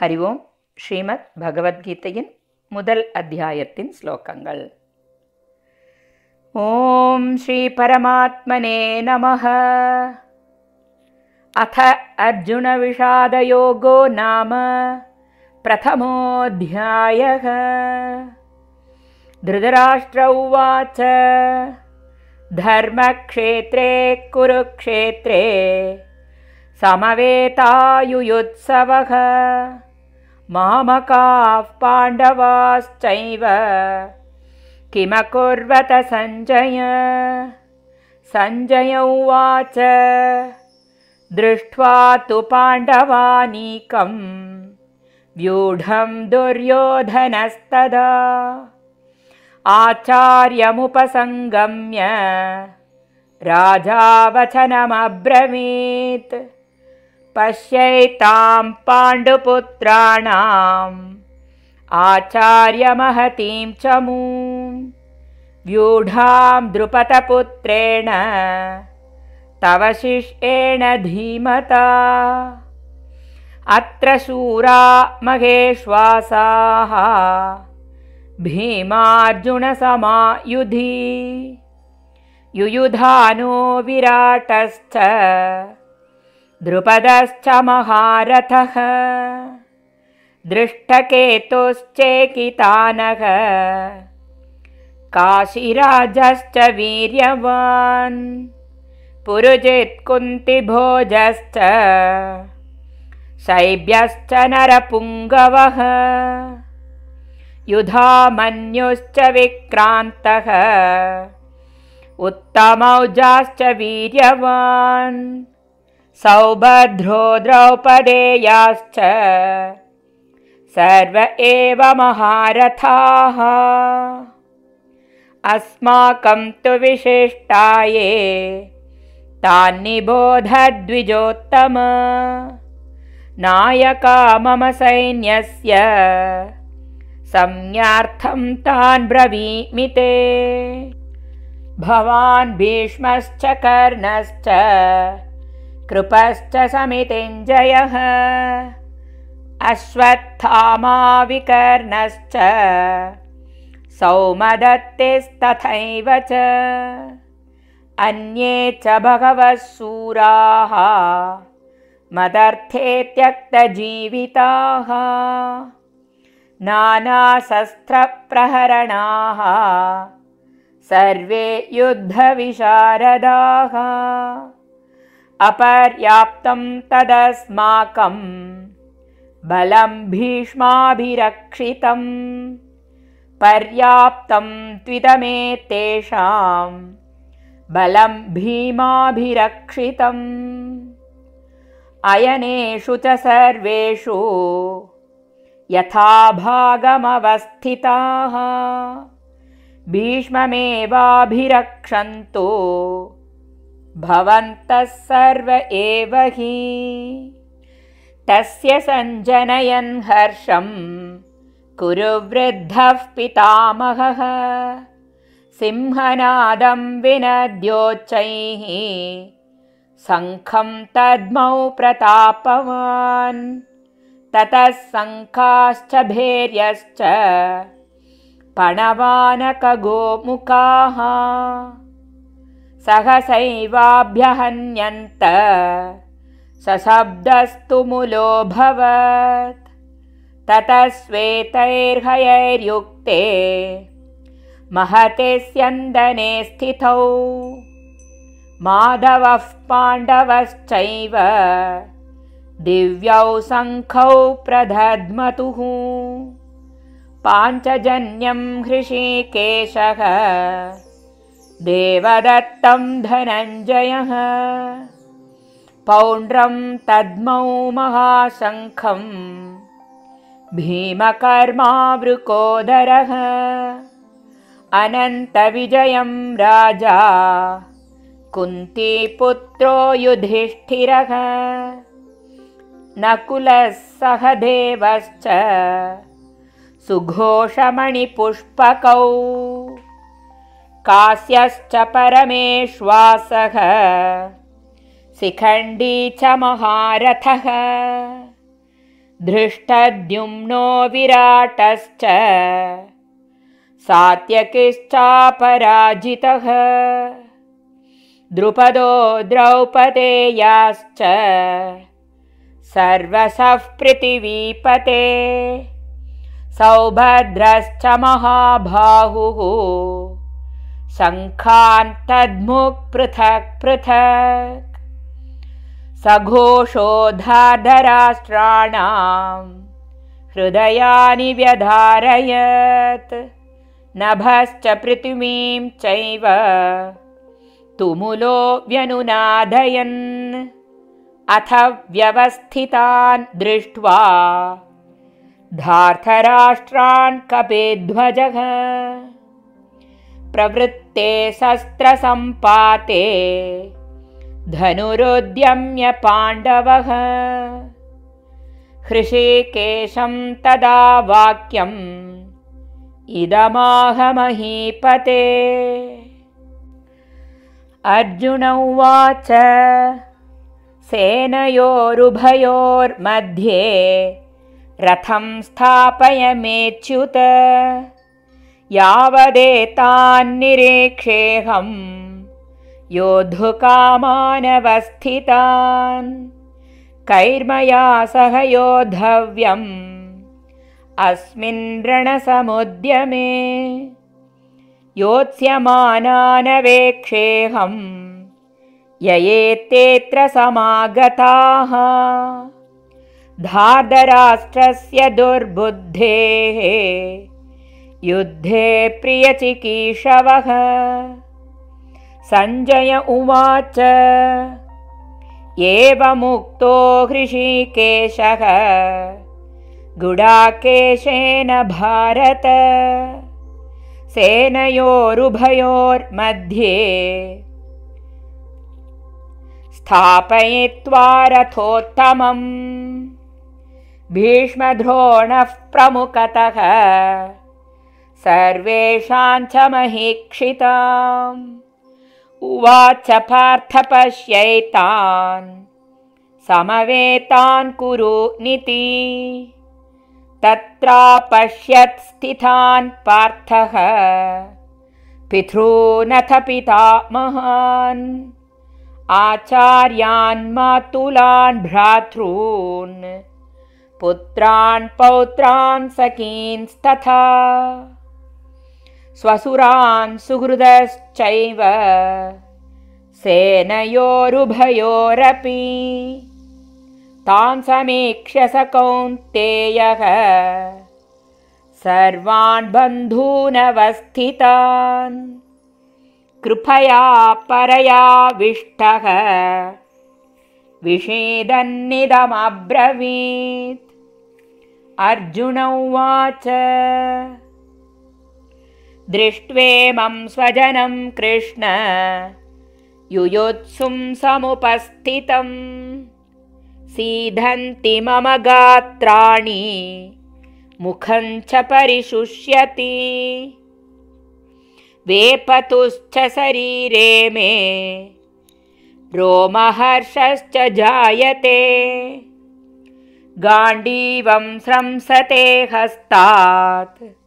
ஹரி ஓம் ஸ்ரீமத் பகவத்கீதையின் முதல் அத்தியாயத்தின் ஸ்லோகங்கள் ஓம் ஸ்ரீ பரமாத்மனே நமः अथ अर्जुनविषादयोगो नाम प्रथमोऽध्यायः धृतराष्ट्र उवाच धर्मक्षेत्रे कुरुक्षेत्रे समवेतायुयुत्सवः मामकाः पाण्डवाश्चैव किमकुर्वत सञ्जय? सञ्जय उवाच दृष्ट्वा तु पाण्डवानीकं व्यूढं दुर्योधनस्तदा आचार्यमुपसङ्गम्य राजावचनमब्रवीत् पश्यैतां पाण्डुपुत्राणाम् आचार्यमहतीं च मूं व्यूढां द्रुपदपुत्रेण तव शिष्येण धीमता। अत्र शूरा महेश्वासाः भीमार्जुनसमायुधि। युयुधानो विराटश्च द्रुपदश्च महारथः दृष्टकेतुश्चेकितानः काशीराजश्च वीर्यवान्। पुरुजित्कुन्तिभोजश्च। शैब्यश्च नरपुङ्गवः। युधामन्युश्च विक्रान्तः। उत्तमौजाश्च वीर्यवान् सौभद्रो द्रौपदेयाश्च सर्व एव महारथाः। अस्माकं तु विशिष्टाये तान्निबोधद्विजोत्तम। नायका मम सैन्यस्य संज्ञार्थं तान् ब्रवीमि ते। भवान् भीष्मश्च कर्णश्च कृपश्च समितिञ्जयः अश्वत्थामाविकर्णश्च सौमदत्तिस्तथैव च। अन्ये च बहवः शूराः मदर्थे त्यक्तजीविताः नानाशस्त्रप्रहरणाः सर्वे युद्धविशारदाः अपर्याप्तं तदस्माकं। बलं भीष्माभिरक्षितं पर्याप्तं त्विदमे तेषां बलं भीमाभिरक्षितम्। अयनेषु च सर्वेषु यथा भागमवस्थिताः भीष्ममेवाभिरक्षन्तु भवन्तः सर्व एव हि। तस्य सञ्जनयन् हर्षं कुरु वृद्धः पितामहः। सिंहनादं विनद्योच्चैः शङ्खं तद्मौ प्रतापवान्। ततः शङ्खाश्च भैर्यश्च। पणवानकगोमुखाः सहसैवाभ्यहन्यन्त। सशब्दस्तु मुलोऽभवत्। ततः श्वेतैर्हयैर्युक्ते महते स्यन्दने स्थितौ। माधवः पाण्डवश्चैव। दिव्यौ शङ्खौ प्रदध्मतुः पाञ्चजन्यं हृषीकेशः देवदत्तं धनञ्जयः। पौण्ड्रं तद्मौ महाशङ्खं भीमकर्मावृकोदरः। अनन्तविजयं राजा। कुन्तीपुत्रो युधिष्ठिरः। नकुलः सह देवश्च सुघोषमणिपुष्पकौ कास्यश्च परमेश्वासः। शिखण्डी च महारथः। धृष्टद्युम्नो विराटश्च। सात्यकिश्चापराजितः। द्रुपदो द्रौपदेयाश्च। सर्वसः पृथिवीपते। सौभद्रश्च महाबाहुः शङ्खान्तद्मुक् पृथक्। पृथक् सघोषोधाधराष्ट्राणां हृदयानि व्यधारयत्। नभश्च पृथिवीं चैव तुमुलो व्यनुनादयन्। अथ व्यवस्थितान् दृष्ट्वा धार्थराष्ट्रान् कपेध्वजः प्रवृत्ते शस्त्रसम्पाते धनुरुद्यम्य पाण्डवः। हृषिकेशं तदा वाक्यम् इदमाहमहीपते। अर्जुन उवाच सेनयोरुभयोर्मध्ये रथं स्थापयमेच्युत यावदेतान्निरीक्षेऽहं योद्धुकामानवस्थितान्। कैर्मया सह योद्धव्यम् अस्मिन् रणसमुद्यमे योत्स्यमानानवेक्षेऽहं ययेत्तेऽत्र समागताः। धार्धराष्ट्रस्य दुर्बुद्धेः युद्धे प्रियचिकीर्षवः सञ्जय उवाच एवमुक्तो हृषीकेशः। गुडाकेशेन भारत सेनयोरुभयोर्मध्ये। स्थापयित्वा रथोत्तमम् भीष्मद्रोणः प्रमुखतः सर्वेषां च महीक्षिताम्। उवाच पार्थ पश्यैतान् समवेतान् कुरु निति। तत्रापश्यत् स्थितान् पार्थः। पितॄनथ पिता महान्। आचार्यान् मातुलान् भ्रातॄन्। पुत्रान् पौत्रान् सखींस्तथा स्वसुरान् सुहृदश्चैव सेनयोरुभयोरपि तान् समीक्ष्य स कौन्तेयः। सर्वान् बन्धूनवस्थितान् कृपया परयाविष्टः विषेदन्निदमब्रवीत्। अर्जुन उवाच दृष्ट्वेमं स्वजनं कृष्ण। युयुत्सुं समुपस्थितम् सीधन्ति मम गात्राणि। मुखं च परिशुष्यति। वेपतुश्च शरीरे मे। रोमहर्षश्च जायते। गाण्डीवं स्रंसते हस्तात्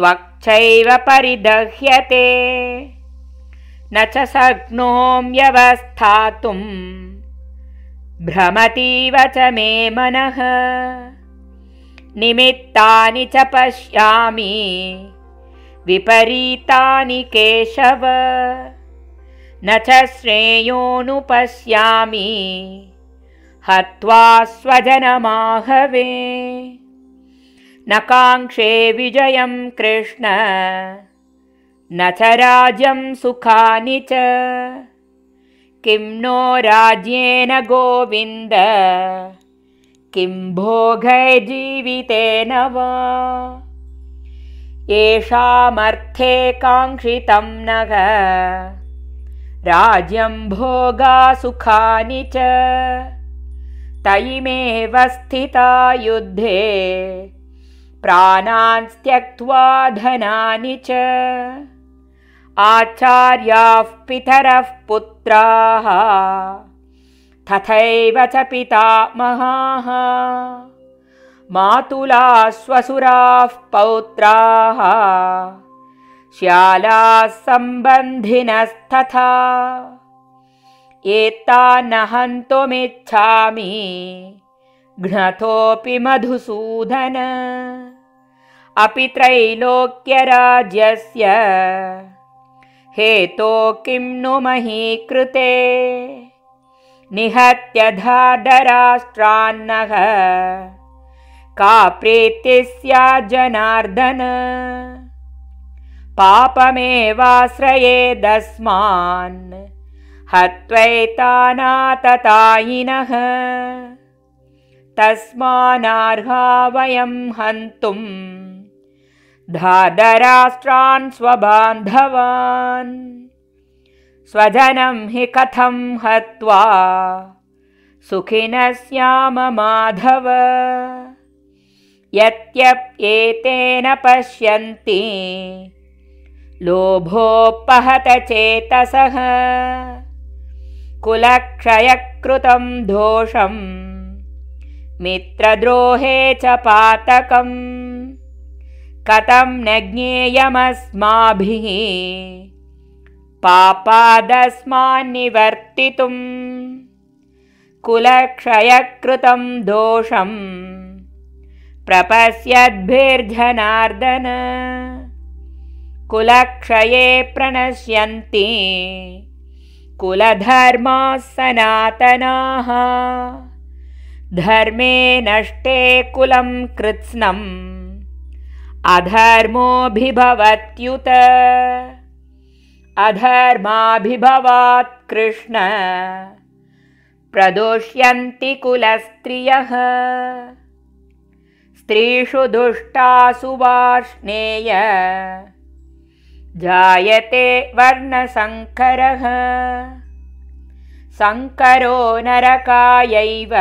त्वक्चैव परिदह्यते। न च शक्नोम्यवस्थातुम् भ्रमतीव च मे मनः। निमित्तानि च पश्यामि। विपरीतानि केशव। न च श्रेयोनुपश्यामि हत्वा स्वजनमाहवे काङ्क्षे विजयं कृष्ण। न च राज्यं सुखानि च। किं नो राज्येन गोविन्द। किं भोगैर्जीवितेन वा। येषामर्थे काङ्क्षितं नग राज्यं भोगा सुखानि च। तैमेव स्थिता युद्धे त्यक्त्वा धनानि च। आचार्याः पितरः पुत्राः तथैव च पिता महाः मातुला स्वसुराः पौत्राः श्यालाः सम्बन्धिनस्तथा। एतान्न घ्नतोऽपि मधुसूदन। अपि त्रैलोक्यराज्यस्य हेतो किं नु महीकृते? निहत्य धादराष्ट्रान्नः का जनार्दन? पापमेवाश्रयेदस्मान् हत्वैतानाततायिनः तस्मानार्हा वयं हन्तुम्। धादराष्ट्रान् स्वबान्धवान्। स्वजनं हि कथं हत्वा? सुखिनः स्याम माधव। यत्यप्येतेन पश्यन्ति। लोभोपहतचेतसः कुलक्षयकृतं दोषम् मित्रद्रोहे च पातकम्। कथं न ज्ञेयमस्माभिः। पापादस्मान्निवर्तितुम्। कुलक्षयकृतं दोषम्। प्रपश्यद्भिर्जनार्दन। कुलक्षये प्रणश्यन्ति। कुलधर्माः सनातनाः धर्मे नष्टे कुलं कृत्स्नम् अधर्मोऽभिभवत्युत। अधर्माभिभवात् कृष्ण। प्रदोष्यन्ति कुलस्त्रियः। स्त्रीषु दुष्टासु वार्ष्णेय जायते वर्णसङ्करः सङ्करो नरकायैव।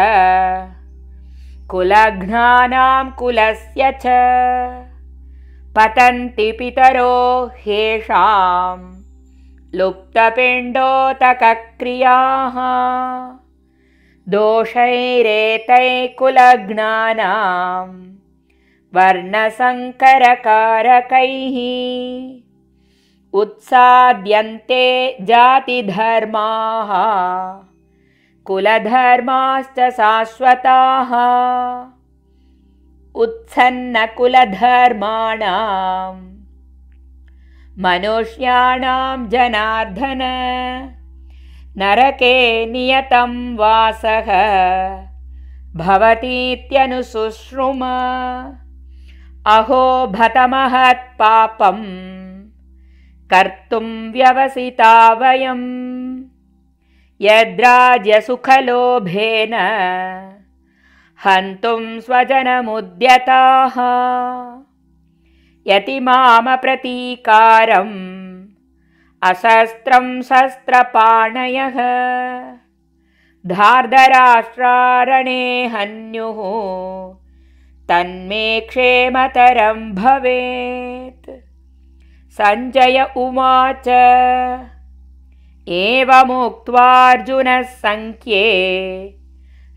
कुलघ्नानां कुलस्य च। पतन्ति पितरो हेषां लुप्तपिण्डोतकक्रियाः। दोषैरेतैकुलघ्नानां वर्णसङ्करकारकैः उत्साद्यन्ते जातिधर्माः कुलधर्माश्च शाश्वताः उत्सन्नकुलधर्माणां मनुष्याणां जनार्दन नरके नियतं वासः भवतीत्यनुशुश्रुम अहो भतमहत्पापम् कर्तुं व्यवसिता वयम्। यद्राज्यसुखलोभेन हन्तुं स्वजनमुद्यताः। यतिमामप्रतीकारम् अशस्त्रं शस्त्रपाणयः। धार्धराष्ट्रारणे हन्युः तन्मे क्षेमतरं भवेत् सञ्जय उवाच। एवमुक्त्वार्जुनः सङ्ख्ये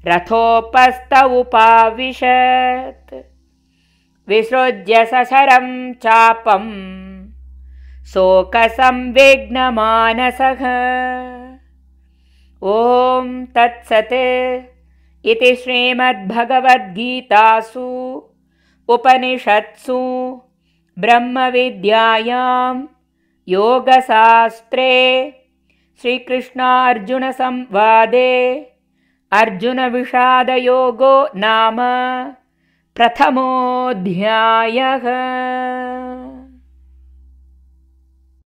रथोपस्त उपाविशत्। विसृज्य सशरं चापं शोकसंविघ्नमानसः। ॐ तत्सत् इति श्रीमद्भगवद्गीतासु उपनिषत्सु ब्रह्मविद्यायां योगशास्त्रे श्रीकृष्णार्जुनसंवादे अर्जुनविषादयोगो नाम प्रथमोऽध्यायः